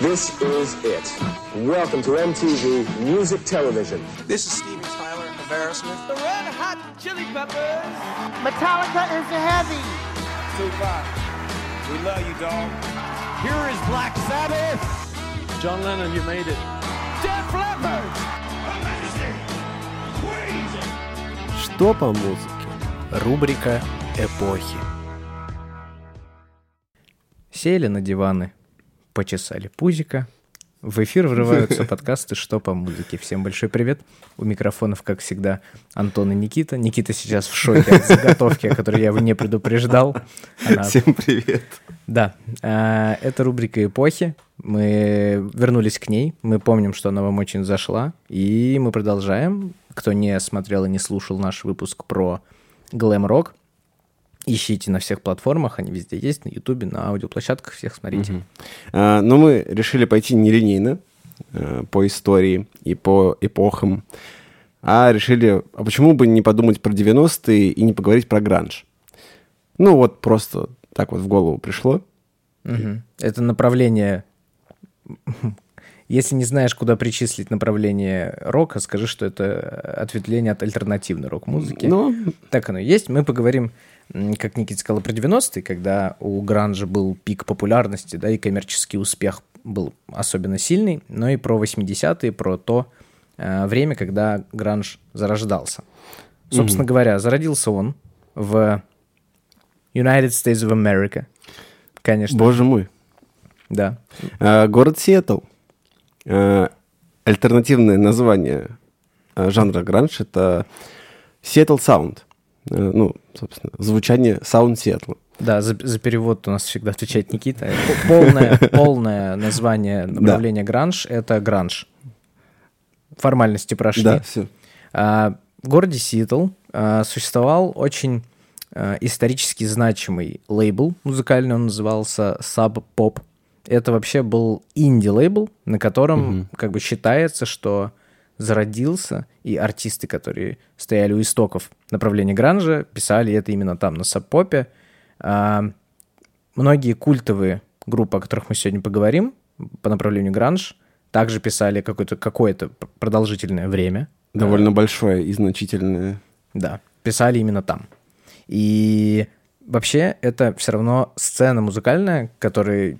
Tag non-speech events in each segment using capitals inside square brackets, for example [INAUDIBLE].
This is it. Welcome to MTV Music Television. This is Steven Tyler Aerosmith. The Red Hot Chili Peppers. Metallica is heavy. Tupac, we love you, dog. Here is Black Sabbath. John Lennon, you made it. Def Leppard. Что по музыке? Рубрика «Эпохи». Сели на диваны, почесали пузика. В эфир врываются [LAUGHS] подкасты «Что по музыке». Всем большой привет. У микрофонов, как всегда, Антон и Никита. Никита сейчас в шоке от заготовки, о которой я его не предупреждал. Она- Всем привет. Да, а, это рубрика «Эпохи». Мы вернулись к ней. Мы помним, что она вам очень зашла. И мы продолжаем. Кто не смотрел и не слушал наш выпуск про глэм-рок, ищите на всех платформах. Они везде есть, на Ютубе, на аудиоплощадках. Всех смотрите. А, но мы решили пойти нелинейно э, по истории и по эпохам, а решили, а почему бы не подумать про 90-е и не поговорить про гранж? Ну вот просто так вот в голову пришло. Мгм. Это направление... Если не знаешь, куда причислить направление рока, скажи, что это ответвление от альтернативной рок-музыки. Но Так оно и есть. Мы поговорим, как Никита сказал, про 90-е, когда у гранжа был пик популярности, да, и коммерческий успех был особенно сильный, но и про 80-е, про то э, время, когда гранж зарождался. Собственно говоря, зародился он в United States of America. Конечно, боже мой. да. А, город Сиэтл. А, альтернативное название а, жанра гранж — это Seattle Sound. А, ну, собственно, звучание Sound Seattle. Да, за, за перевод у нас всегда отвечает Никита. Полное, полное название направления гранж — это гранж. Формальности прошли. Да, все. А, В городе Сиэтл а, существовал очень исторически значимый лейбл музыкальный, он назывался Sub Pop. Это вообще был инди-лейбл, на котором как бы считается, что зародился, и артисты, которые стояли у истоков направления гранжа, писали это именно там, на Саб-Попе. А, многие культовые группы, о которых мы сегодня поговорим, по направлению гранж, также писали какое-то какое продолжительное время. Довольно большое и значительное. Да, писали именно там. И вообще это все равно сцена музыкальная, к которой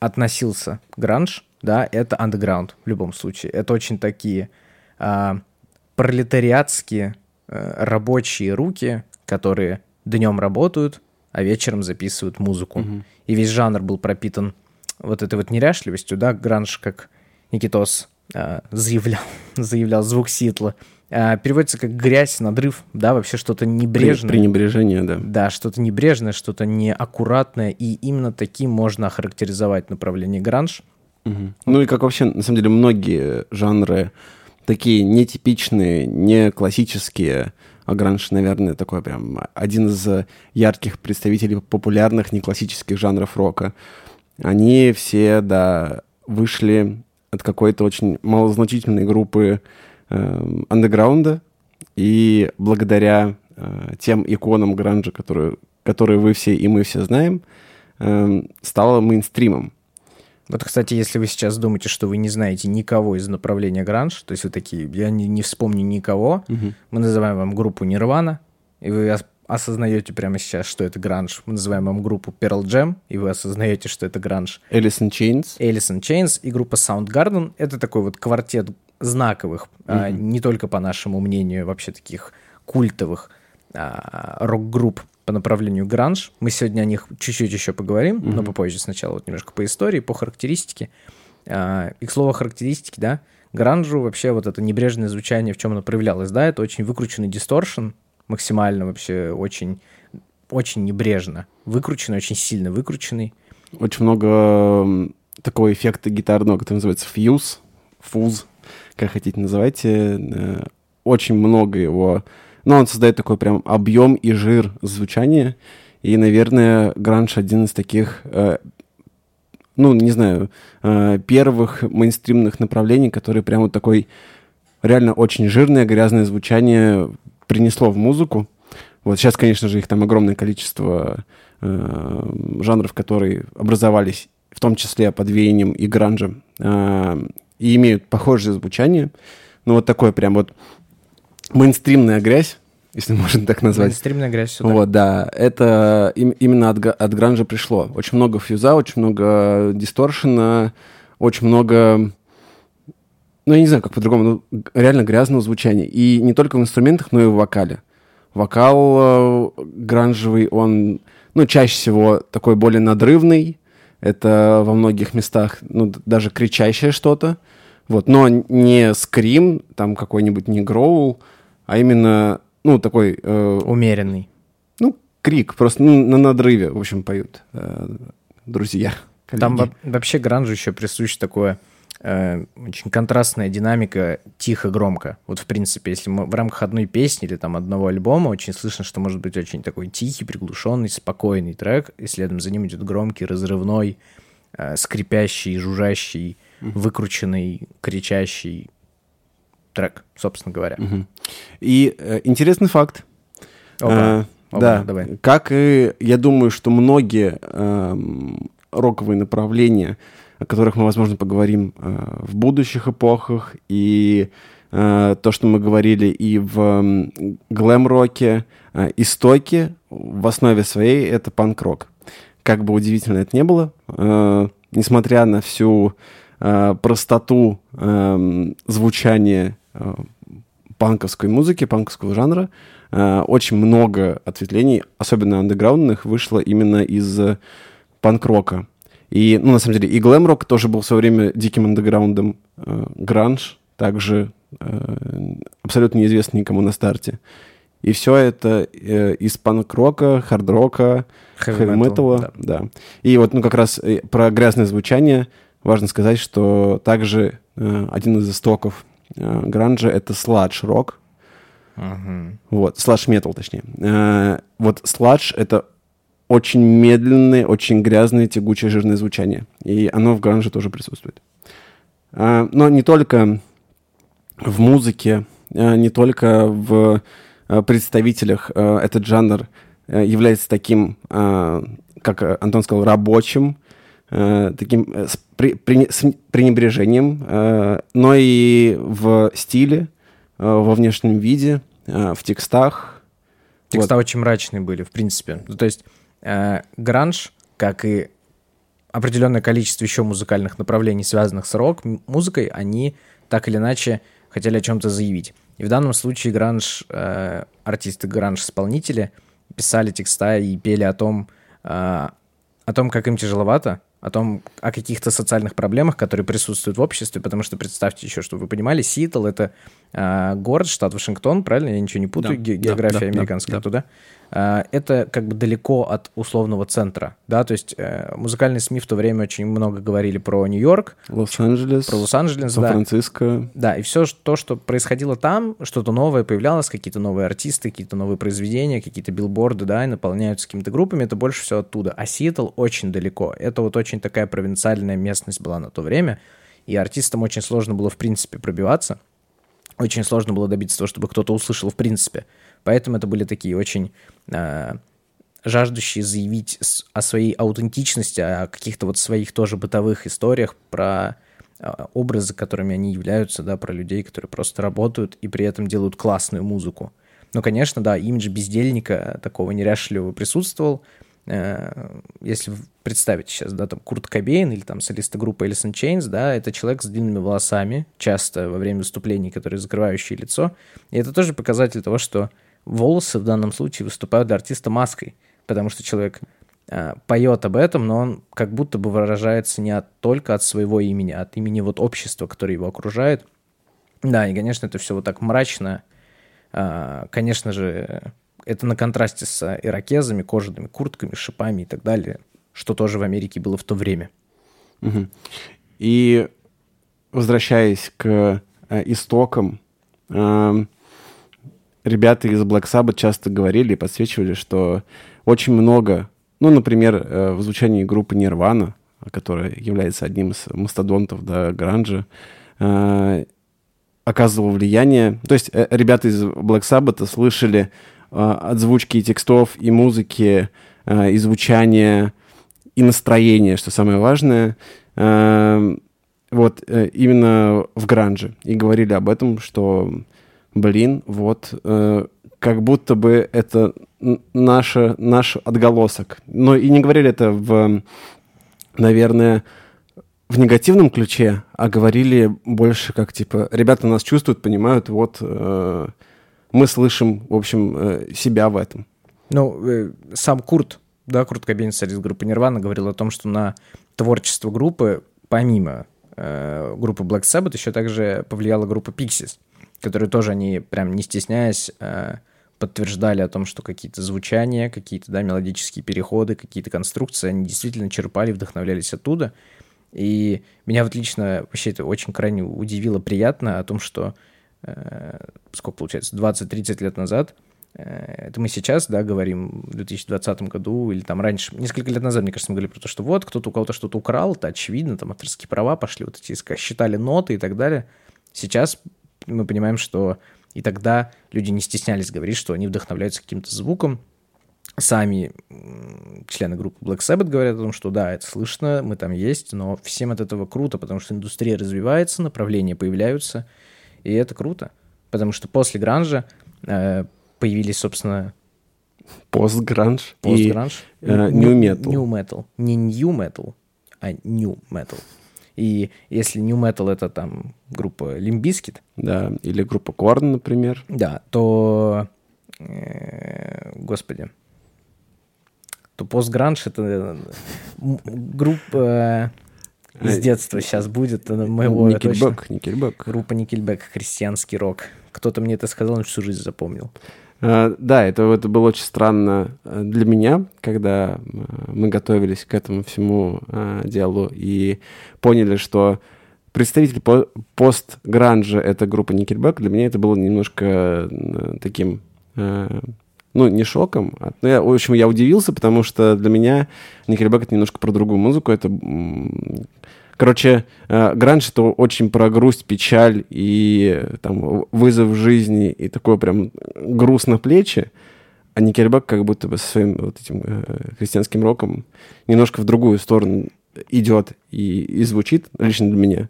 относился гранж, да, это андеграунд в любом случае. Это очень такие а, пролетариатские а, рабочие руки, которые днем работают, а вечером записывают музыку. И весь жанр был пропитан вот этой вот неряшливостью, да, гранж, как Никитос а, заявлял, [LAUGHS] заявлял звук Ситла, переводится как грязь, надрыв, да, вообще что-то небрежное. пренебрежение, да. Да, что-то небрежное, что-то неаккуратное, и именно таким можно охарактеризовать направление гранж. Мгм. Ну и как вообще, на самом деле, многие жанры такие нетипичные, не классические, а гранж, наверное, такой прям один из ярких представителей популярных неклассических жанров рока. Они все, да, вышли от какой-то очень малозначительной группы андеграунда, и благодаря э, тем иконам гранжа, которые, которые вы все и мы все знаем, эм, стало мейнстримом. Вот, кстати, если вы сейчас думаете, что вы не знаете никого из направления гранж, то есть вы такие, я не, не вспомню никого, мы называем вам группу Нирвана, и вы осознаете прямо сейчас, что это гранж. Мы называем вам группу Pearl Jam, и вы осознаете, что это гранж. Alice in Chains. Alice in Chains и группа Soundgarden. Это такой вот квартет знаковых, а, не только по нашему мнению, вообще таких культовых а, рок-групп по направлению гранж. Мы сегодня о них чуть-чуть еще поговорим, но попозже сначала вот немножко по истории, по характеристике. А, и к слову о характеристике, да, гранжу вообще вот это небрежное звучание, в чем оно проявлялось, да, это очень выкрученный дисторшн, максимально вообще очень, очень небрежно выкрученный, очень сильно выкрученный. Очень много такого эффекта гитарного, который называется фьюз, фуз, как хотите называйте. Э, Очень много его. Но он создает такой прям объем и жир звучания. И, наверное, гранж один из таких, э, ну, не знаю, э, первых мейнстримных направлений, который прям вот такой реально очень жирное, грязное звучание принесло в музыку. Вот сейчас, конечно же, их там огромное количество э, жанров, которые образовались в том числе под веянием и гранжа, э, и имеют похожее звучание. Ну, вот такое прям вот мейнстримная грязь, если [LAUGHS] можно так назвать. Мейнстримная грязь сюда. Вот, да. Это им- именно от, от гранжа пришло. Очень много фьюза, очень много дисторшена, очень много... Ну, я не знаю, как по-другому, ну, реально грязного звучания. И не только в инструментах, но и в вокале. Вокал э, гранжевый, он, ну, чаще всего такой более надрывный. Это во многих местах, ну, даже кричащее что-то. Вот, но не скрим, там какой-нибудь не гроул, а именно, ну, такой э, Умеренный. ну, крик, просто ну, на надрыве, в общем, поют э, друзья. Там коллеги. во- вообще гранжу еще присуще такое э, очень контрастная динамика тихо-громко. Вот, в принципе, если мы в рамках одной песни или там одного альбома очень слышно, что может быть очень такой тихий, приглушенный, спокойный трек, и следом за ним идет громкий, разрывной, э, скрипящий, жужжащий, выкрученный, кричащий трек, собственно говоря. И э, интересный факт. Опа. Э, Опа, да, давай. как и я думаю, что многие эм, роковые направления, о которых мы, возможно, поговорим э, в будущих эпохах, и э, то, что мы говорили и в глэм-роке, э, истоки в основе своей это панк-рок. Как бы удивительно это не было, несмотря на всю простоту звучания панковской музыки, панковского жанра, очень много ответвлений, особенно андеграундных, вышло именно из панк-рока. И, ну, на самом деле, и глэм-рок тоже был в свое время диким андеграундом. Э, гранж также э, абсолютно неизвестный никому на старте. И все это э, из панк-рока, хард-рока, хэви-металла. metal, Да. И вот, ну, как раз про грязное звучание важно сказать, что также один из истоков гранжа — это сладж-рок. Мгм. Вот, сладж-метал, точнее. Вот сладж — это очень медленное, очень грязное, тягучее, жирное звучание. И оно в гранже тоже присутствует. Э, но не только в музыке, э, не только в э, представителях этот жанр является таким, как Антон сказал, рабочим, таким э, с, пренебрежением, но и в стиле, во внешнем виде, в текстах. Текста Вот. очень мрачные были, в принципе. Ну, то есть э, гранж, как и определенное количество еще музыкальных направлений, связанных с рок-музыкой, они так или иначе хотели о чем-то заявить. И в данном случае гранж, э, артисты гранж-исполнители писали текста и пели о том, э, о том, как им тяжеловато, о том, о каких-то социальных проблемах, которые присутствуют в обществе, потому что представьте еще, чтобы вы понимали, Сиэтл — это э, город, штат Вашингтон, правильно? Я ничего не путаю, Да, ге- да, география да, да, американская да. оттуда. А, Это как бы далеко от условного центра, да, то есть э, музыкальные СМИ в то время очень много говорили про Нью-Йорк, Лос-Анджелес, про Лос-Анджелес, да. Сан-Франциско. Да, и все то, что происходило там, что-то новое появлялось, какие-то новые артисты, какие-то новые произведения, какие-то билборды, да, и наполняются какими-то группами, это больше всего оттуда. А Сиэтл очень далеко. Это вот очень такая провинциальная местность была на то время, и артистам очень сложно было, в принципе, пробиваться. Очень сложно было добиться того, чтобы кто-то услышал, в принципе. Поэтому это были такие очень э, жаждущие заявить о своей аутентичности, о каких-то вот своих тоже бытовых историях, про а, образы, которыми они являются, да, про людей, которые просто работают и при этом делают классную музыку. Ну, конечно, да, имидж бездельника такого неряшливого присутствовал. Э, Если представить сейчас, да, там Курт Кобейн или там солисты группы Alice Chains, да, это человек с длинными волосами, часто во время выступлений, которые закрывающие лицо. И это тоже показатель того, что волосы в данном случае выступают для артиста маской, потому что человек э, поет об этом, но он как будто бы выражается не от, только от своего имени, а от имени вот общества, которое его окружает. Да, и, конечно, это все вот так мрачно. А, Конечно же, это на контрасте с ирокезами, кожаными куртками, шипами и так далее, что тоже в Америке было в то время. Мгм. И возвращаясь к э, истокам, эм, ребята из Black Sabbath часто говорили и подсвечивали, что очень много, ну, например, э, в звучании группы Nirvana, которая является одним из мастодонтов да, гранжа, э, оказывал влияние. То есть э, ребята из Black Sabbath слышали э, от звучки и текстов, и музыки, и звучания, и настроение, что самое важное, вот именно в гранже. И говорили об этом, что, блин, вот э, как будто бы это наша, наш отголосок. Но и не говорили это в, наверное, в негативном ключе, а говорили больше как типа, ребята нас чувствуют, понимают, вот э, мы слышим, в общем, э, себя в этом. Ну, э, сам Курт, да, Курт Кобейн, солист группы Нирвана, говорил о том, что на творчество группы, помимо э, группы Black Sabbath, еще также повлияла группа Pixies, которые тоже они, прям не стесняясь, э, подтверждали о том, что какие-то звучания, какие-то, да, мелодические переходы, какие-то конструкции, они действительно черпали, вдохновлялись оттуда. И меня вот лично вообще это очень крайне удивило, приятно о том, что э, сколько получается, 20-30 лет назад, э, это мы сейчас, да, говорим в 2020 году или там раньше, несколько лет назад, мне кажется, мы говорили про то, что вот кто-то у кого-то что-то украл, это очевидно, там авторские права пошли, вот эти считали ноты и так далее. Сейчас мы понимаем, что и тогда люди не стеснялись говорить, что они вдохновляются каким-то звуком, сами члены группы Black Sabbath говорят о том, что да, это слышно, мы там есть, но всем от этого круто, потому что индустрия развивается, направления появляются, и это круто. Потому что после гранжа э, появились, собственно, Постгранж и постгранж. э, new metal. New metal. Не new metal, а new metal. И если new metal это там группа Limbiskit, да, или группа Корн, например. да, то, э, господи, то постгранж это э, группа из Э, детства сейчас будет, моего. Никельбэк, Никельбэк. Группа Nickelback, христианский рок. Кто-то мне это сказал, он всю жизнь запомнил. А, Да, это, это было очень странно э, для меня, когда э, мы готовились к этому всему э, делу и поняли, что представитель по- пост-гранжа — это группа Nickelback. Для меня это было немножко э, таким, ну, не шоком. а- ну, я, в общем, я удивился, потому что для меня Nickelback — это немножко про другую музыку. Это, короче, э, гранж — это очень про грусть, печаль и э, там вызов жизни и такое прям груз на плечи. А Никельбэк как будто бы со своим вот этим э, христианским роком немножко в другую сторону идет и, и звучит, лично для меня.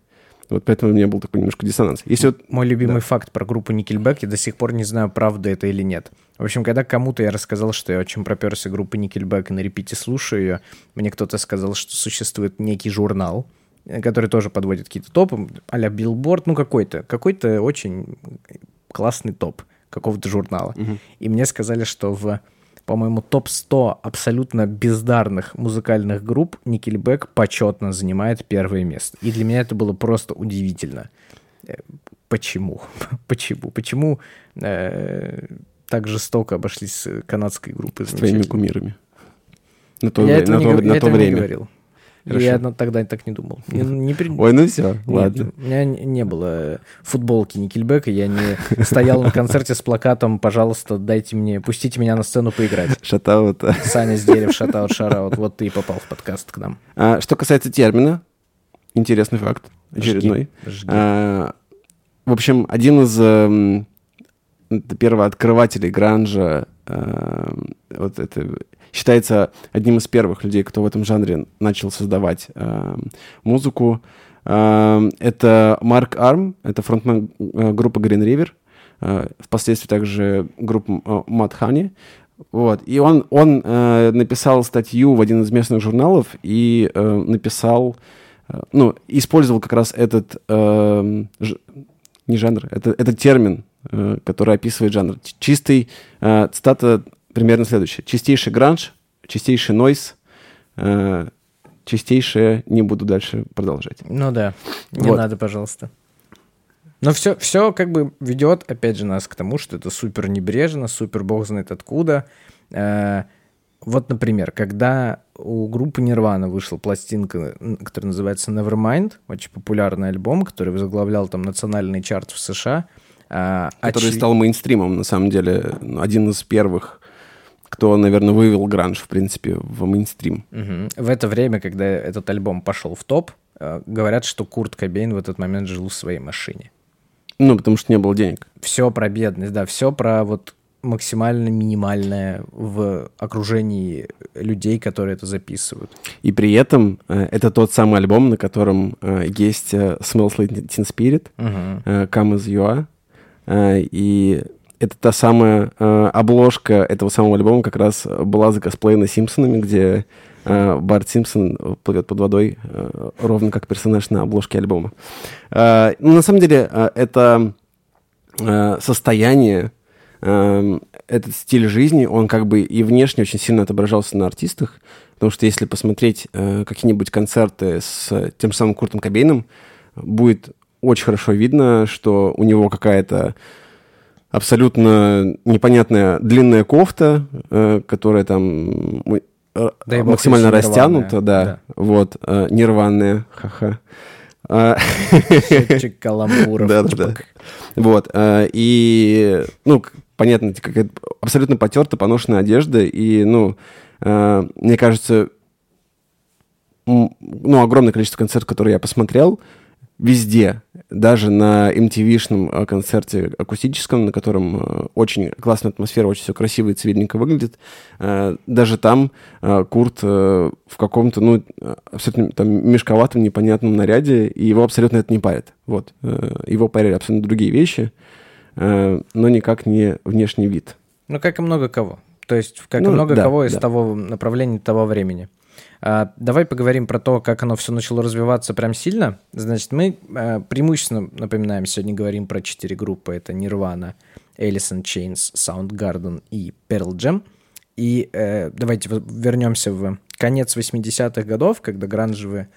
Вот поэтому у меня был такой немножко диссонанс. Если вот Мой любимый факт про группу Nickelback, я до сих пор не знаю, правда это или нет. В общем, когда кому-то я рассказал, что я очень проперся группы Nickelback и на репите слушаю ее, мне кто-то сказал, что существует некий журнал, который тоже подводит какие-то топы, а-ля Billboard, ну какой-то, какой-то очень классный топ какого-то журнала. И мне сказали, что в, по-моему, топ-100 абсолютно бездарных музыкальных групп Nickelback почетно занимает первое место. И для меня это было просто удивительно. Э, Почему? [LAUGHS] Почему? Почему э, так жестоко обошлись с канадской группой? с твоими кумирами. На то, Я вре- этого на не, то- на я то этого не время. говорил. Хорошо. Я тогда так не думал. Не- [LAUGHS] не при- Ой, ну все, Нет, ладно. У меня не было футболки Никельбека, я не стоял на концерте с плакатом «Пожалуйста, дайте мне, пустите меня на сцену поиграть». Шатаут. [LAUGHS] Саня с дерев, шатаут, шараут. Вот ты и попал в подкаст к нам. А, что касается термина, интересный факт, очередной. Жги. А, в общем, один из это первооткрывателей гранжа, эм, вот это считается одним из первых людей, кто в этом жанре начал создавать эм, музыку. Эм, это Марк Арм, это фронтмен э, группы Green River, э, впоследствии также э, Mad Honey. Вот. И он, он э, написал статью в один из местных журналов и э, написал, э, ну, использовал как раз этот, эм, ж- не жанр, это, это термин, э, который описывает жанр. Чистый, э, цитата примерно следующая. Чистейший гранж, чистейший нойс, э, чистейшее, не буду дальше продолжать. Ну да, не Вот. надо, пожалуйста. Но все, все как бы ведет, опять же, нас к тому, что это супер небрежно, супер бог знает откуда. Э, вот, например, когда у группы Нирвана вышла пластинка, которая называется Nevermind, очень популярный альбом, который возглавлял там национальный чарт в США. а, Который очи- стал мейнстримом, на самом деле, один из первых, кто, наверное, вывел гранж, в принципе, в мейнстрим. Мгм. В это время, когда этот альбом пошел в топ, э, говорят, что Курт Кобейн в этот момент жил в своей машине. Ну, потому что не было денег. Все про бедность, да, все про вот максимально минимальное в окружении людей, которые это записывают. И при этом э, это тот самый альбом, на котором э, есть Smells Like Teen Spirit, э, Come As You Are. И это та самая э, обложка этого самого альбома как раз была закосплеена Симпсонами, где э, Барт Симпсон плывет под водой, э, ровно как персонаж на обложке альбома. Э, ну, на самом деле, э, это э, состояние, э, этот стиль жизни, он как бы и внешне очень сильно отображался на артистах, потому что если посмотреть э, какие-нибудь концерты с тем самым Куртом Кобейном, будет очень хорошо видно, что у него какая-то абсолютно непонятная длинная кофта, э, которая там э, бог, максимально растянута, да, да. вот, э, нирванная, ха-ха. А, Счетчик [LAUGHS] каламбуров. да, да, да. Вот. И, ну, понятно, какая-то абсолютно потертая, поношенная одежда. И, ну, мне кажется, ну, огромное количество концертов, которые я посмотрел, везде, даже на MTV-шном э, концерте акустическом, на котором э, очень классная атмосфера, очень все красиво и цветненько выглядит, э, даже там Курт в каком-то, ну, абсолютно там мешковатом, непонятном наряде, и его абсолютно это не парит. Вот. Его парили абсолютно другие вещи, но никак не внешний вид. Ну, как и много кого. То есть, как и Ну, много да, кого из да. того направления, того времени. А, давай поговорим про то, как оно все начало развиваться прям сильно. Значит, мы а, преимущественно, напоминаем, сегодня говорим про четыре группы. Это Nirvana, Alice in Chains, Soundgarden и Pearl Jam. И э, давайте вернемся в конец 80-х годов, когда гранжевые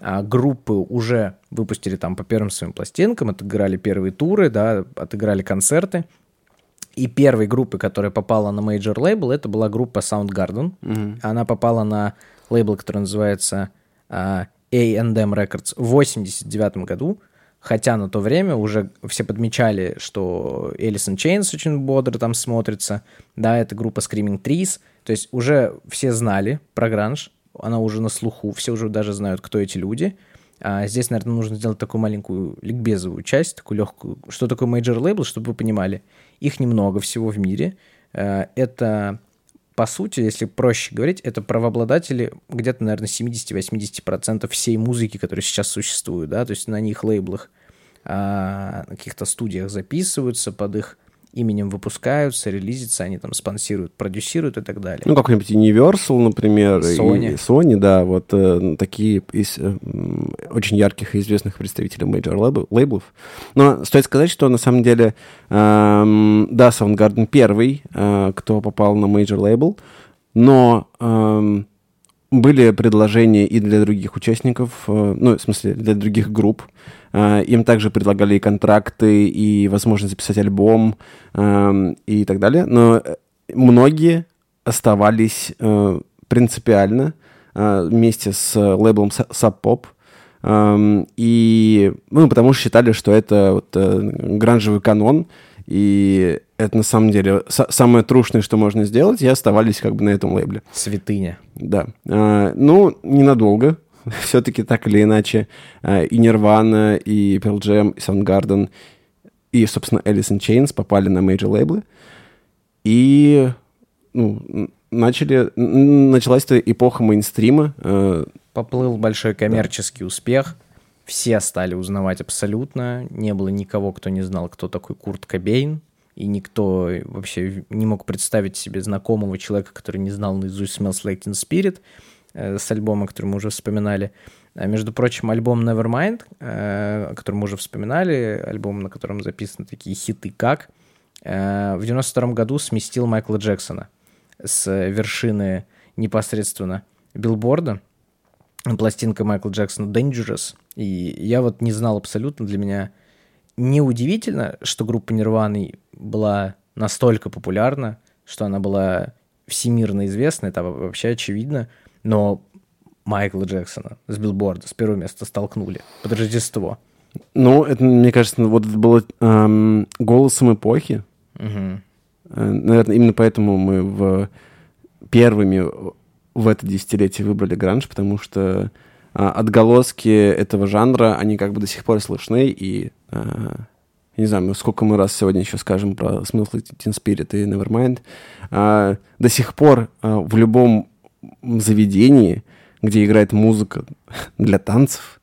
а, группы уже выпустили там по первым своим пластинкам, отыграли первые туры, да, отыграли концерты. И первой группой, которая попала на major лейбл, это была группа Soundgarden. Она попала на лейбл, который называется а, A&M Records в 89 году. Хотя на то время уже все подмечали, что in Chains очень бодро там смотрится. Да, это группа Screaming Trees. То есть уже все знали про гранж. Она уже на слуху. Все уже даже знают, кто эти люди. А здесь, наверное, нужно сделать такую маленькую ликбезовую часть, такую легкую. Что такое major лейбл, чтобы вы понимали. Их немного всего в мире. Э, Это, по сути, если проще говорить, это правообладатели где-то, наверное, 70-80% всей музыки, которая сейчас существует, да, то есть на них лейблах, а, на каких-то студиях записываются, под их именем выпускаются, релизятся, они там спонсируют, продюсируют и так далее. Ну, какой-нибудь Universal, например, Sony. и Sony, да, вот э, такие из э, очень ярких и известных представителей major лейблов. Но стоит сказать, что на самом деле, эм, да, Soundgarden первый, э, кто попал на major лейбл, но эм, были предложения и для других участников, э, ну, в смысле, для других групп. Э, Им также предлагали и контракты, и возможность записать альбом, эм, и так далее. Но э, многие оставались э, принципиально э, вместе с э, лейблом Sub Pop. И, ну, потому что считали, что это вот, э, гранжевый канон, и это на самом деле са- самое трушное, что можно сделать, и оставались как бы на этом лейбле. Святыня. Да. А, ну, ненадолго. [LAUGHS] Все-таки так или иначе а, и Nirvana, и Pearl Jam, и Soundgarden, и, собственно, Alice in Chains попали на major лейблы. И ну, начали, началась эта эпоха мейнстрима. э, Поплыл большой коммерческий успех. Все стали узнавать абсолютно. Не было никого, кто не знал, кто такой Курт Кобейн. И никто вообще не мог представить себе знакомого человека, который не знал наизусть Smells Like Teen Spirit э, с альбома, который мы уже вспоминали. А, между прочим, альбом Nevermind, э, о котором мы уже вспоминали, альбом, на котором записаны такие хиты, как э, в 92 году сместил Майкла Джексона с вершины непосредственно билборда пластинка Майкла Джексона Dangerous. И я вот не знал абсолютно, для меня неудивительно, что группа Нирваны была настолько популярна, что она была всемирно известна, это вообще очевидно, но Майкла Джексона с билборда с первого места столкнули под Рождество. Ну, это, мне кажется, вот это было эм, голосом эпохи. Мгм. Э, Наверное, именно поэтому мы в первыми в это десятилетие выбрали гранж, потому что а, отголоски этого жанра, они как бы до сих пор слышны, и а, не знаю, сколько мы раз сегодня еще скажем про смысл Teen Spirit и Nevermind, а, до сих пор а, в любом заведении, где играет музыка [LAUGHS] для танцев,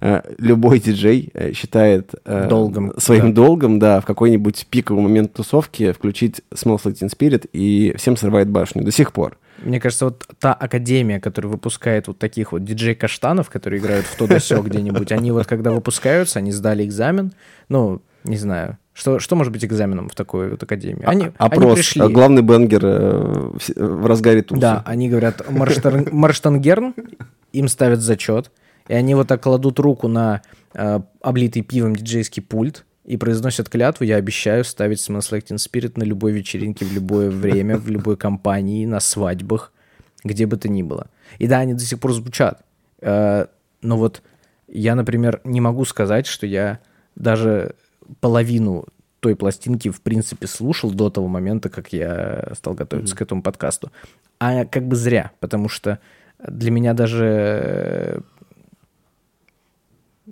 а, любой диджей э, считает э, Долгом, своим да. долгом, да, в какой-нибудь пиковый момент тусовки включить Smells Like Teen Spirit, и всем срывает башню до сих пор. Мне кажется, вот та академия, которая выпускает вот таких вот диджей-каштанов, которые играют в то да где-нибудь, они вот когда выпускаются, они сдали экзамен, ну, не знаю, что, что может быть экзаменом в такой вот академии? Они, они Опрос. пришли, А главный бенгер э, в, с- в разгаре туса. да, они говорят «Марштар- [LAUGHS] марштангерн, им ставят зачет, и они вот так кладут руку на э, облитый пивом диджейский пульт и произносят клятву, я обещаю ставить Smells Like Teen Spirit на любой вечеринке, в любое время, в любой компании, на свадьбах, где бы то ни было. И да, они до сих пор звучат. Э, но вот я, например, не могу сказать, что я даже половину той пластинки, в принципе, слушал до того момента, как я стал готовиться к этому подкасту. А как бы зря, потому что для меня даже... э,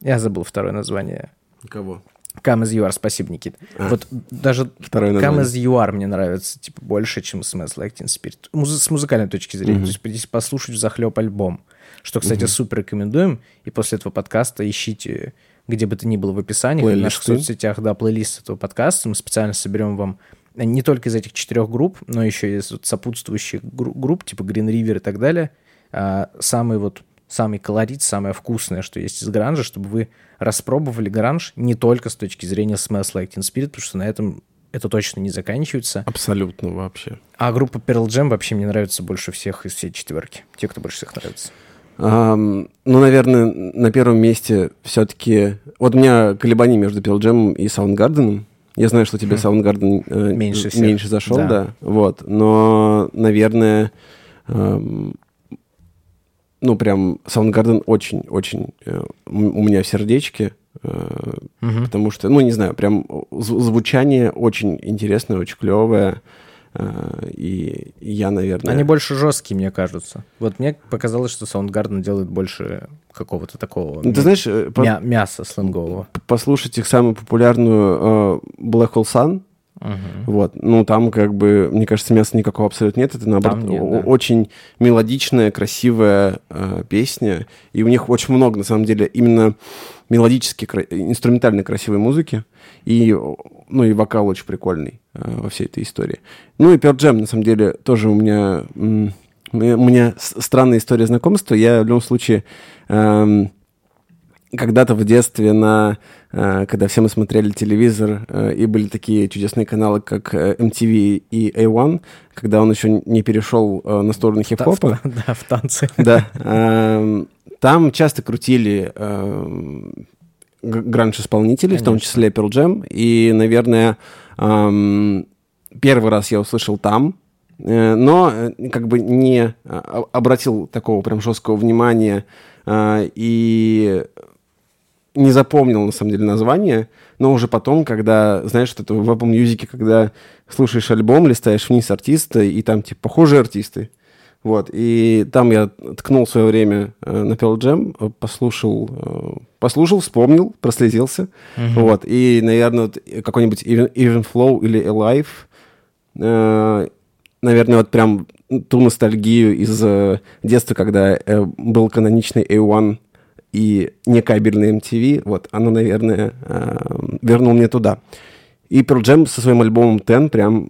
Я забыл второе название. Кого? Come as you are, спасибо, Никит. Вот даже Второе Come название. as you are мне нравится, типа, больше, чем Smells Like Teen Spirit. Муз- с музыкальной точки зрения. То есть, если послушать захлеб альбом, что, кстати, супер рекомендуем. И после этого подкаста ищите, где бы то ни было в описании, в наших соцсетях, да, плейлист этого подкаста. Мы специально соберем вам э, не только из этих четырех групп, но еще из вот сопутствующих гру- групп, типа Green River и так далее, а, самый вот самый колорит, самое вкусное, что есть из гранжа, чтобы вы распробовали гранж не только с точки зрения Smells Like Teen Spirit, потому что на этом это точно не заканчивается. Абсолютно вообще. А группа Pearl Jam вообще мне нравится больше всех из всей четверки. Те, кто больше всех нравится. Ам, ну, наверное, на первом месте все-таки... Вот у меня колебания между Pearl Jam и Soundgarden. Я знаю, что тебе Soundgarden э, Хм. Меньше всех. меньше зашел, Да. да. Вот. Но, наверное, ам, ну, прям Soundgarden очень-очень э, у меня в сердечке. э, Потому что, ну, не знаю, прям зв- звучание очень интересное, очень клевое. Э, И я, наверное... Они больше жесткие, мне кажется. Вот мне показалось, что Soundgarden делает больше какого-то такого Ну, ты знаешь, э, по- мя- мяса сленгового. послушать их самую популярную э, Black Hole Sun. Вот, ну там как бы, мне кажется, мяса никакого абсолютно нет. Это наоборот нет, да. очень мелодичная, красивая э, песня. И у них очень много, на самом деле, именно мелодически, инструментальной красивой музыки. И, ну, и вокал очень прикольный э, во всей этой истории. Ну и Pearl Jam, на самом деле, тоже у меня... м, у меня- странная история знакомства. Я в любом случае... эм, когда-то в детстве, на, э, когда все мы смотрели телевизор, э, и были такие чудесные каналы, как э, MTV и A1, когда он еще не перешел э, на сторону хип-хопа. Да, в [LAUGHS] танце. Да. эм, Там часто крутили эм, гранж-исполнителей, в том числе Pearl Jam. И, наверное, эм, первый раз я услышал там, э, но э, как бы не а, обратил такого прям жесткого внимания э, и не запомнил, на самом деле, название, но уже потом, когда, знаешь, что это в Apple Music, когда слушаешь альбом, листаешь вниз артиста, и там, типа, похожие артисты. Вот, и там я ткнул свое время э, на Pearl Jam, э, послушал, э, послушал, вспомнил, прослезился. Вот, и, наверное, вот какой-нибудь Even, Even Flow или Alive, наверное, вот прям ту ностальгию из детства, когда был каноничный A1 и не кабельный MTV, вот, она, наверное, вернул мне туда. И Pearl Jam со своим альбомом Ten прям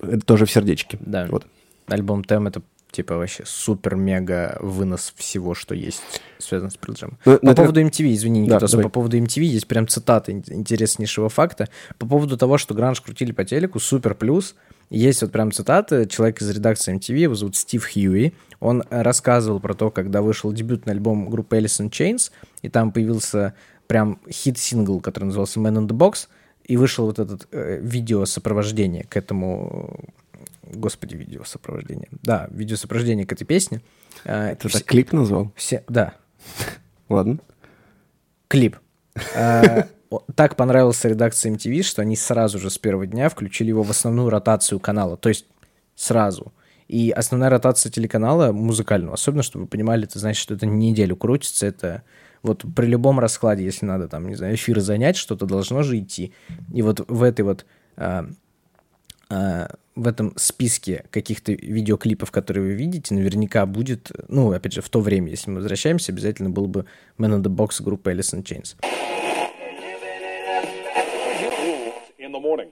это тоже в сердечке. Да. Вот. Альбом Тем это типа вообще супер-мега вынос всего, что есть связано с Pearl Jam. Ну, По это- поводу MTV, извини, Да, Никитос, давай. по поводу MTV есть прям цитата ин- интереснейшего факта. По поводу того, что гранж крутили по телеку, супер плюс. Есть вот прям цитата, человек из редакции MTV, его зовут Стив Хьюи, он рассказывал про то, когда вышел дебютный альбом группы Alice in Chains, и там появился прям хит-сингл, который назывался Man in the Box, и вышел вот этот э, видеосопровождение к этому... Господи, видеосопровождение. Да, видеосопровождение к этой песне. Э, Ты все- так клип назвал? все, да, Ладно. клип. О- Так понравился редакции MTV, что они сразу же с первого дня включили его в основную ротацию канала. То есть сразу. И основная ротация телеканала музыкального, особенно, чтобы вы понимали, это значит, что это неделю крутится, это Вот при любом раскладе, если надо там, не знаю, эфир занять, что-то должно же идти. И вот в этой вот а, а, в этом списке каких-то видеоклипов, которые вы видите, наверняка будет, ну, опять же, в то время, если мы возвращаемся, обязательно был бы Man in the Box группы Alice in Chains. In the morning.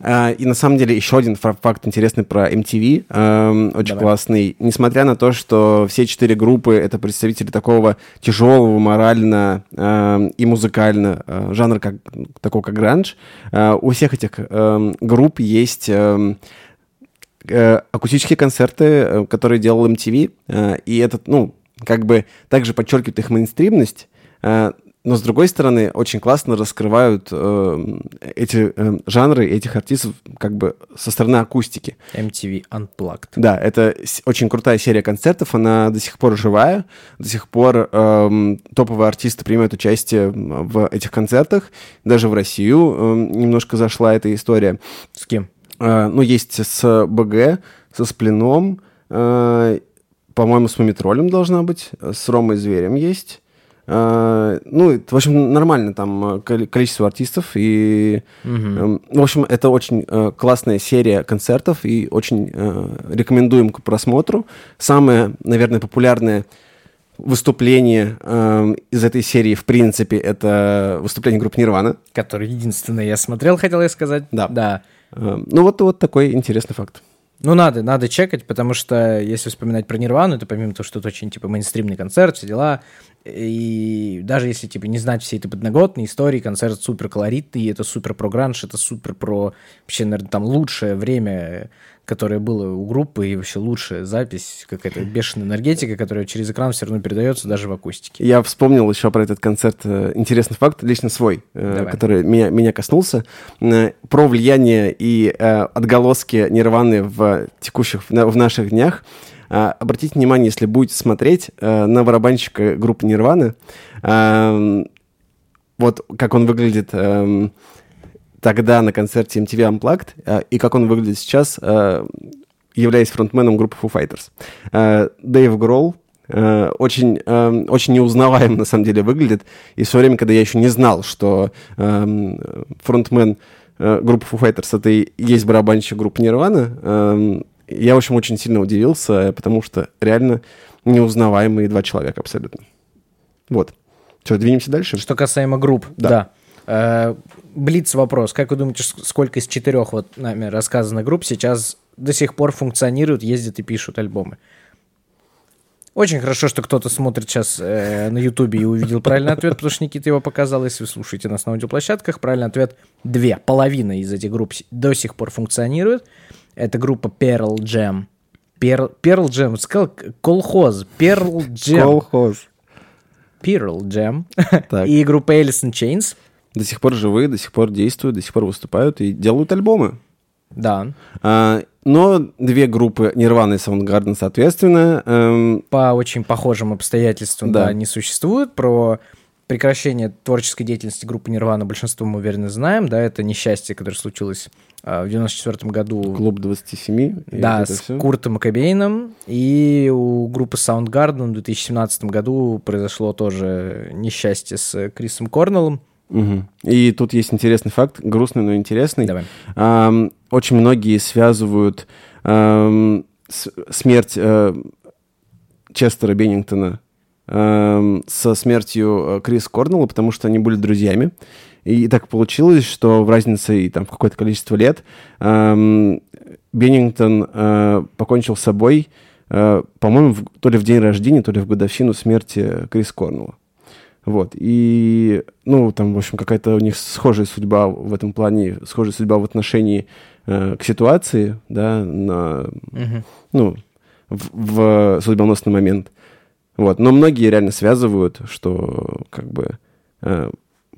А, И на самом деле еще один фа- факт интересный про MTV, эм, очень Давай. классный. Несмотря на то, что все четыре группы это представители такого тяжелого морально эм, и музыкально э, жанра, как, такого как гранж, э, у всех этих эм, групп есть э, акустические концерты, э, которые делал MTV, э, и этот, ну, как бы также подчеркивает их мейнстримность, но с другой стороны очень классно раскрывают э, эти э, жанры, этих артистов как бы со стороны акустики. MTV Unplugged. Да, это очень крутая серия концертов, она до сих пор живая, до сих пор эм, топовые артисты принимают участие в этих концертах, даже в Россию эм, немножко зашла эта история. С кем? Э, ну, есть с БГ, со Сплином, э, по-моему, с Мумитролем должна быть, э, с Ромой Зверем есть. Э, ну, в общем, нормально там э, коли- количество артистов. И, эм, в общем, это очень э, классная серия концертов и очень рекомендуем к просмотру. Самое, наверное, популярное выступление эм, из этой серии, в принципе, это выступление группы Нирвана. Который единственное я смотрел, хотел я сказать. Да. Да. Э, ну, вот, вот такой интересный факт. Ну, надо, надо чекать, потому что если вспоминать про Нирвану, это помимо того, что это очень, типа, мейнстримный концерт, все дела, и даже если, типа, не знать все эти подноготные истории, концерт супер колоритный, это супер про гранж, это супер про, вообще, наверное, там лучшее время, которое было у группы, и вообще лучшая запись, какая-то бешеная энергетика, которая через экран все равно передается даже в акустике. Я вспомнил еще про этот концерт э, интересный факт, лично свой, э, Давай. который меня, меня коснулся, Э, про влияние и отголоски Нирваны в текущих, в, на- в наших днях. Э, Обратите внимание, если будете смотреть на барабанщика группы Нирваны, э, вот как он выглядит эм, тогда на концерте MTV Unplugged, э, и как он выглядит сейчас, э, являясь фронтменом группы Foo Fighters. Э, Дэйв Гролл очень, очень неузнаваем, на самом деле, выглядит. И в свое время, когда я еще не знал, что фронтмен группы Foo Fighters это и есть барабанщик группы Nirvana, я, в общем, очень сильно удивился, потому что реально неузнаваемые два человека абсолютно. Вот. Что, двинемся дальше? Что касаемо групп, Да. да. Блиц вопрос. Как вы думаете, ск- сколько из четырех вот нами рассказанных групп сейчас до сих пор функционируют, ездят и пишут альбомы? Очень хорошо, что кто-то смотрит сейчас э, на Ютубе и увидел правильный ответ, потому что Никита его показал. Если вы слушаете нас на аудиоплощадках, правильный ответ две. Половина из этих групп до сих пор функционирует. Это группа Pearl Jam. Pearl, Pearl Jam, сказал колхоз. Pearl Jam. Колхоз. Pearl Jam. Так. И группа Alice in Chains. До сих пор живы, до сих пор действуют, до сих пор выступают и делают альбомы. Да. А, но две группы Nirvana и Soundgarden, соответственно, эм, По очень похожим обстоятельствам, да, Да. не существует. Про прекращение творческой деятельности группы Нирвана большинство мы уверенно знаем. Да, это несчастье, которое случилось а, в 94 году. клуб 27. и Да, с всё. Куртом Кобейном. И у группы Soundgarden в 2017 году произошло тоже несчастье с Крисом Корнеллом. Мгм. И тут есть интересный факт, грустный, но интересный. Давай. Ам, очень многие связывают ам, с- смерть э, Честера Беннингтона ам, со смертью э, Криса Корнелла, потому что они были друзьями. И так получилось, что в разнице и там в какое-то количество лет ам, Беннингтон э, покончил с собой, э, по-моему, то ли в день рождения, то ли в годовщину смерти Криса Корнелла. Вот, и, ну, там, в общем, какая-то у них схожая судьба в этом плане, схожая судьба в отношении э, к ситуации, да, на, ну, в, в судьбоносный момент. Вот, но многие реально связывают, что, как бы, э,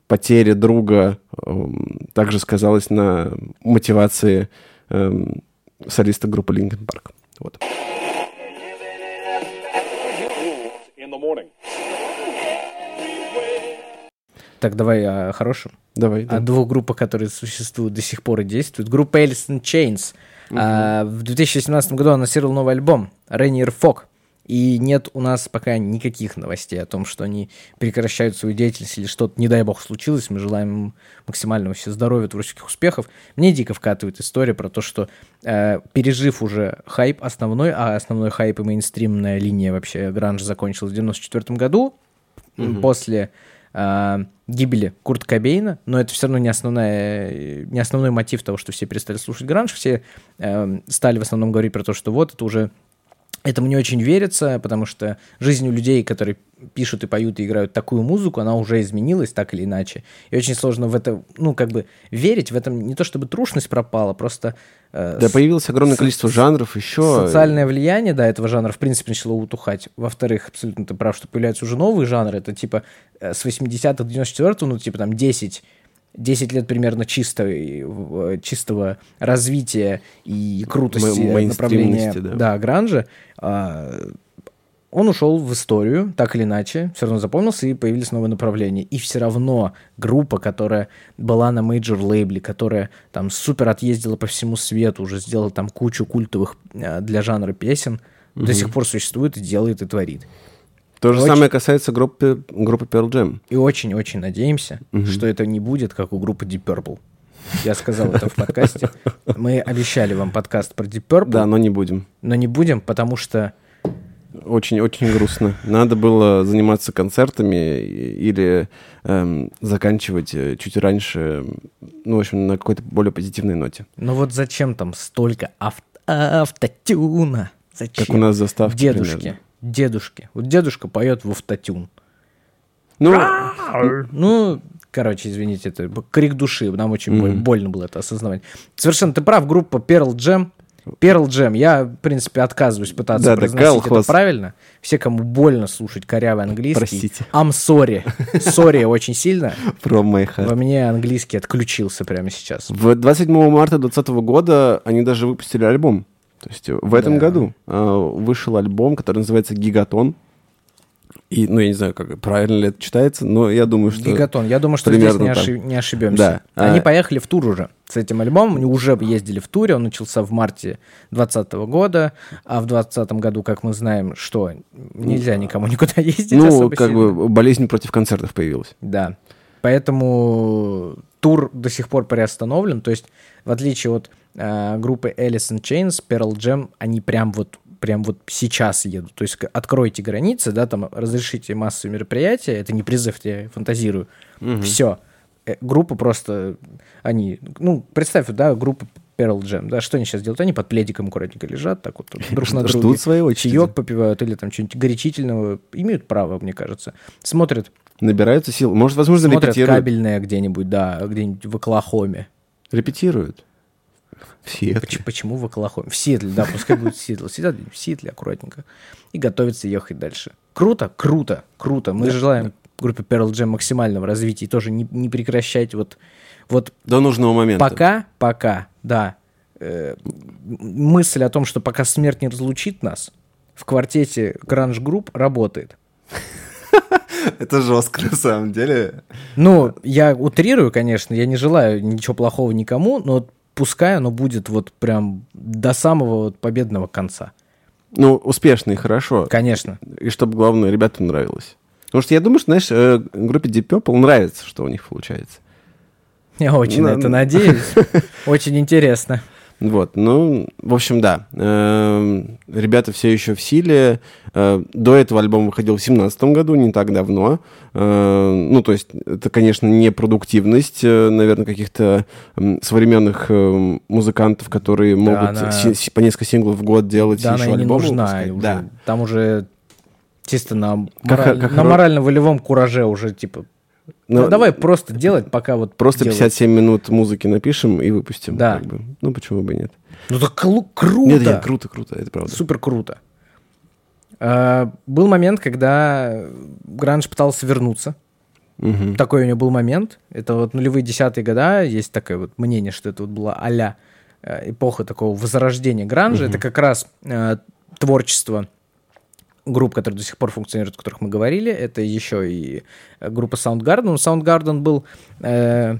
потеря друга эм, также сказалась на мотивации эм, солиста группы Linkin Park. Вот. Так, давай о хорошем. Давай. о двух группах, которые существуют до сих пор и действуют. Группа Alice in Chains. А, в 2017 году анонсировал новый альбом Rainier Fog. И нет у нас пока никаких новостей о том, что они прекращают свою деятельность или что-то, не дай бог, случилось. Мы желаем им максимального все здоровья, творческих успехов. Мне дико вкатывает история про то, что э, пережив уже хайп основной, а основной хайп и мейнстримная линия вообще гранж закончилась в 94 году, после э, гибели Курта Кобейна, но это все равно не, основная, не основной мотив того, что все перестали слушать гранж, все э, стали в основном говорить про то, что вот это уже Этому не очень верится, потому что жизнь у людей, которые пишут и поют и играют такую музыку, она уже изменилась так или иначе. И очень сложно в это, ну, как бы верить в этом, не то чтобы трушность пропала, просто... Э, Да, с- появилось огромное со- количество жанров еще. Социальное влияние, да, этого жанра, в принципе, начало утухать. Во-вторых, абсолютно ты прав, что появляются уже новые жанры. Это типа э, с 80-х до 94-го, ну, типа там 10 10 лет примерно чистой, э, чистого развития и крутости М- направления да. да, гранжа. А, Он ушел в историю, так или иначе, все равно запомнился, и появились новые направления. И все равно группа, которая была на major лейбле, которая там супер отъездила по всему свету, уже сделала там кучу культовых э, для жанра песен, до сих пор существует и делает, и творит. То же Очень- самое касается группы, группы Pearl Jam. И очень-очень надеемся, что это не будет, как у группы Deep Purple. Я сказал это в подкасте. Мы обещали вам подкаст про Deep Purple, Да, но не будем. но не будем, потому что Очень-очень грустно. Надо было заниматься концертами или эм, заканчивать э, чуть раньше, ну, в общем, на какой-то более позитивной ноте. Ну вот зачем там столько ав- автотюна? Зачем? Как у нас заставки Дедушки. примерно. Дедушки. Вот дедушка поет в автотюн. Ну, Ну, короче, извините, это крик души. Нам очень Мгм. больно было это осознавать. Совершенно ты прав, группа Pearl Jam. Pearl Jam. Я, в принципе, отказываюсь пытаться Да, да, произносить это колхоз. правильно. Все, кому больно слушать корявый английский. Простите. I'm sorry. Sorry очень сильно. про My Во Heart. мне английский отключился прямо сейчас. В 27 марта 2020 года они даже выпустили альбом. То есть э, в этом Да. году э, вышел альбом, который называется «Гигатон». И, ну, я не знаю, как правильно ли это читается, но я думаю, что... Гигатон. Я думаю, что здесь не, ошиб- не ошибемся. Да. Они А- поехали в тур уже с этим альбомом. Они уже ездили в туре. Он начался в марте 2020 года. А в 2020 году, как мы знаем, что нельзя никому никуда [LAUGHS] ездить Ну, как сильно. бы болезнь против концертов появилась. Да. Поэтому тур до сих пор приостановлен. То есть, в отличие от группы Alice in Chains, Pearl Jam, они прям вот прям вот сейчас едут. То есть откройте границы, да, там разрешите массовые мероприятия. Это не призыв, я фантазирую. Все. Группа просто, они, ну, представь, да, группа Pearl Jam, да, что они сейчас делают? Они под пледиком аккуратненько лежат, так вот [LAUGHS] друг на Ждут друге. своей очереди. Чаек попивают или там что-нибудь горячительного. Имеют право, мне кажется. Смотрят Набираются сил. Может, возможно, Смотрят репетируют. кабельное где-нибудь, да, где-нибудь в Оклахоме. Репетируют. Все. Почему, почему в Оклахоме? В Сиэтле, да, пускай будет в Сиэтле. Сидят в Сиэтле аккуратненько. И готовятся ехать дальше. Круто, круто, круто. Мы желаем группе Pearl Jam максимального развития и тоже не, не прекращать вот, вот До нужного момента. пока, пока, да, э, мысль о том, что пока смерть не разлучит нас, в квартете Гранж Групп работает. [LAUGHS] Это жестко, на самом деле. Ну, я утрирую, конечно, я не желаю ничего плохого никому, но пускай оно будет вот прям до самого вот победного конца. Ну, успешно и хорошо. Конечно. И чтобы, главное, ребятам нравилось. Потому что я думаю, что, знаешь, э, группе Deep Purple нравится, что у них получается. Я очень на это надеюсь. [LAUGHS] Очень интересно. Вот, ну, в общем, да. Эм, Ребята все еще в силе. Э, До этого альбом выходил в семнадцатом году, не так давно. Э, Ну, то есть, это, конечно, не продуктивность, э, наверное, каких-то современных музыкантов, которые могут она- по несколько синглов в год делать Да, еще она не альбомы нужна. выпускать. уже. Да. Там уже чисто на, Как- мораль- как на морально-волевом кураже уже, типа, Ну, давай просто делать, пока вот Просто делают. 57 минут музыки напишем и выпустим. Да. как бы. Ну, почему бы и нет? Ну, так клу- круто! Нет, нет, круто, круто, это правда. Супер круто. А, был момент, когда Гранж пытался вернуться. Мгм. Такой у него был момент. Это вот нулевые десятые года. Есть такое вот мнение, что это вот была а эпоха такого возрождения гранжа. Это как раз э, творчество групп, которые до сих пор функционируют, о которых мы говорили. Это еще и э, группа Soundgarden. Но Soundgarden был э,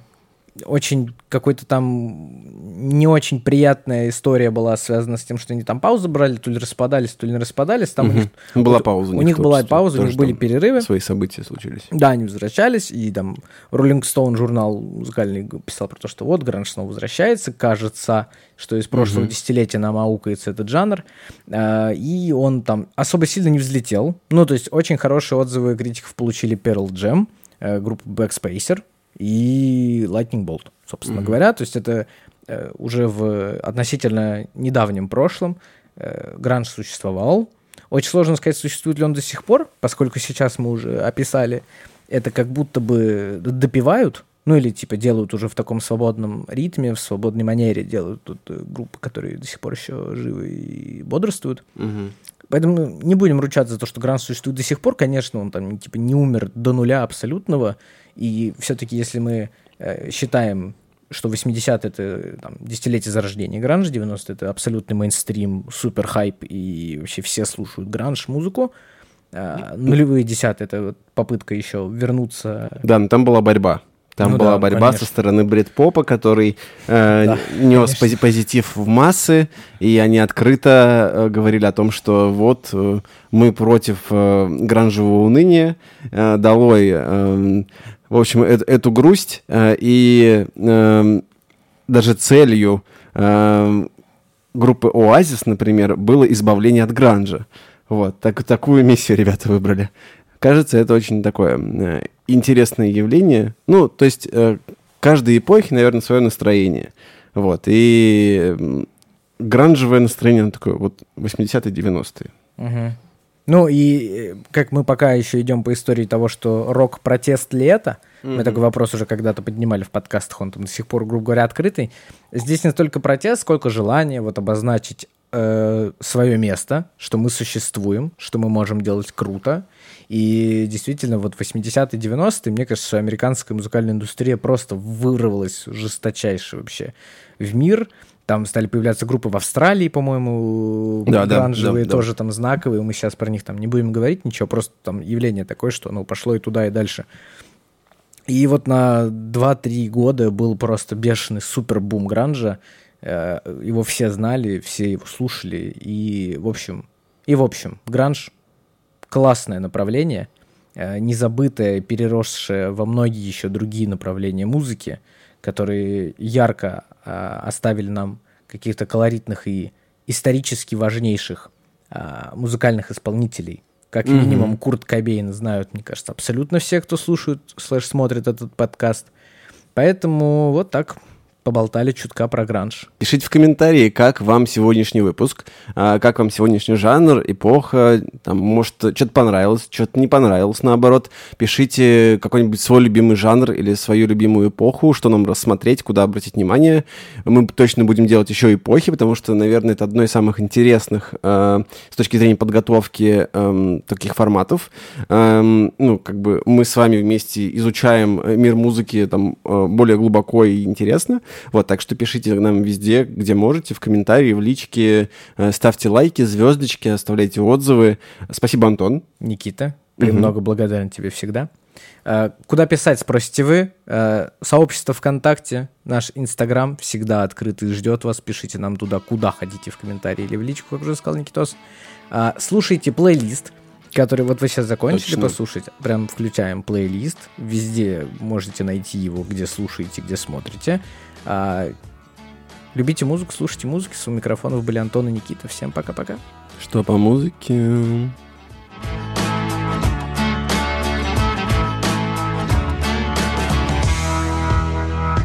очень какой-то там не очень приятная история была связана с тем, что они там паузу брали, то ли распадались, то ли не распадались. Там у них, Была вот пауза. У них тоже, была пауза, у них были перерывы. Свои события случились. Да, они возвращались, и там Rolling Stone журнал музыкальный писал про то, что вот гранж снова возвращается, кажется, что из прошлого десятилетия нам аукается этот жанр, А, и он там особо сильно не взлетел. Ну, то есть очень хорошие отзывы критиков получили Pearl Jam, э, группа Backspacer и Lightning Bolt, собственно говоря. То есть это э, уже в относительно недавнем прошлом э, гранж существовал. Очень сложно сказать, существует ли он до сих пор, поскольку сейчас мы уже описали, это как будто бы допивают, ну или типа делают уже в таком свободном ритме, в свободной манере делают тут э, группы, которые до сих пор еще живы и бодрствуют. Поэтому не будем ручаться за то, что Гранж существует до сих пор. Конечно, он там типа не умер до нуля абсолютного. И все-таки, если мы э, считаем, что 80 это там, десятилетие зарождения гранжа, 90 это абсолютный мейнстрим, супер хайп, и вообще все слушают гранж музыку. А, нулевые десятые это попытка еще вернуться. Да, но там была борьба. Там Ну была да, борьба конечно. со стороны Бред Попа, который э, Да, нес пози- позитив в массы, и они открыто э, говорили о том, что вот э, мы против э, гранжевого уныния, э, долой, э, в общем, э- эту грусть, э, и э, даже целью э, группы Оазис, например, было избавление от гранжа. Вот, так, такую миссию ребята выбрали. Кажется, это очень такое э, интересное явление. Ну, то есть, э, каждой эпохи, наверное, свое настроение. Вот, и гранжевое настроение, оно такое вот 80-е, 90-е. Мгм. Ну и э, как мы пока еще идем по истории того, что рок-протест ли это, мы такой вопрос уже когда-то поднимали в подкастах, он там до сих пор, грубо говоря, открытый. Здесь не столько протест, сколько желание вот обозначить свое место, что мы существуем, что мы можем делать круто. И действительно, вот 80-е, 90-е, мне кажется, американская музыкальная индустрия просто вырвалась жесточайше вообще в мир. Там стали появляться группы в Австралии, по-моему, Да, да, гранжевые, да, да. тоже там знаковые. Мы сейчас про них там не будем говорить ничего, просто там явление такое, что оно пошло и туда, и дальше. И вот на 2-3 года был просто бешеный супер бум гранжа. Э, Его все знали, все его слушали. И, в общем, и в общем, гранж классное направление, э, незабытое, переросшее во многие еще другие направления музыки, которые ярко э, оставили нам каких-то колоритных и исторически важнейших а, музыкальных исполнителей. Как минимум Курт Кобейн знают, мне кажется, абсолютно все, кто слушают, слэш смотрит этот подкаст. Поэтому вот так поболтали чутка про гранж. Пишите в комментарии, как вам сегодняшний выпуск, а, как вам сегодняшний жанр, эпоха, там, может, что-то понравилось, что-то не понравилось, наоборот. Пишите какой-нибудь свой любимый жанр или свою любимую эпоху, что нам рассмотреть, куда обратить внимание. Мы точно будем делать еще эпохи, потому что, наверное, это одно из самых интересных э, с точки зрения подготовки эм, таких форматов. Эм, ну, как бы мы с вами вместе изучаем э, мир музыки там э, более глубоко и интересно. Вот, так что пишите нам везде, где можете, в комментарии, в личке, э, ставьте лайки, звездочки, оставляйте отзывы. Спасибо, Антон. Никита, премного благодарен тебе всегда. Э, Куда писать, спросите вы. Э, Сообщество ВКонтакте, наш Инстаграм всегда открыт и ждет вас. Пишите нам туда, куда хотите, в комментарии или в личку, как уже сказал Никитос. Слушайте плейлист, который вот вы сейчас закончили Точно. послушать. Прям включаем плейлист. Везде можете найти его, где слушаете, где смотрите. А, любите музыку, слушайте музыку. С у микрофонов были Антон и Никита. Всем пока-пока. Что по музыке? thank you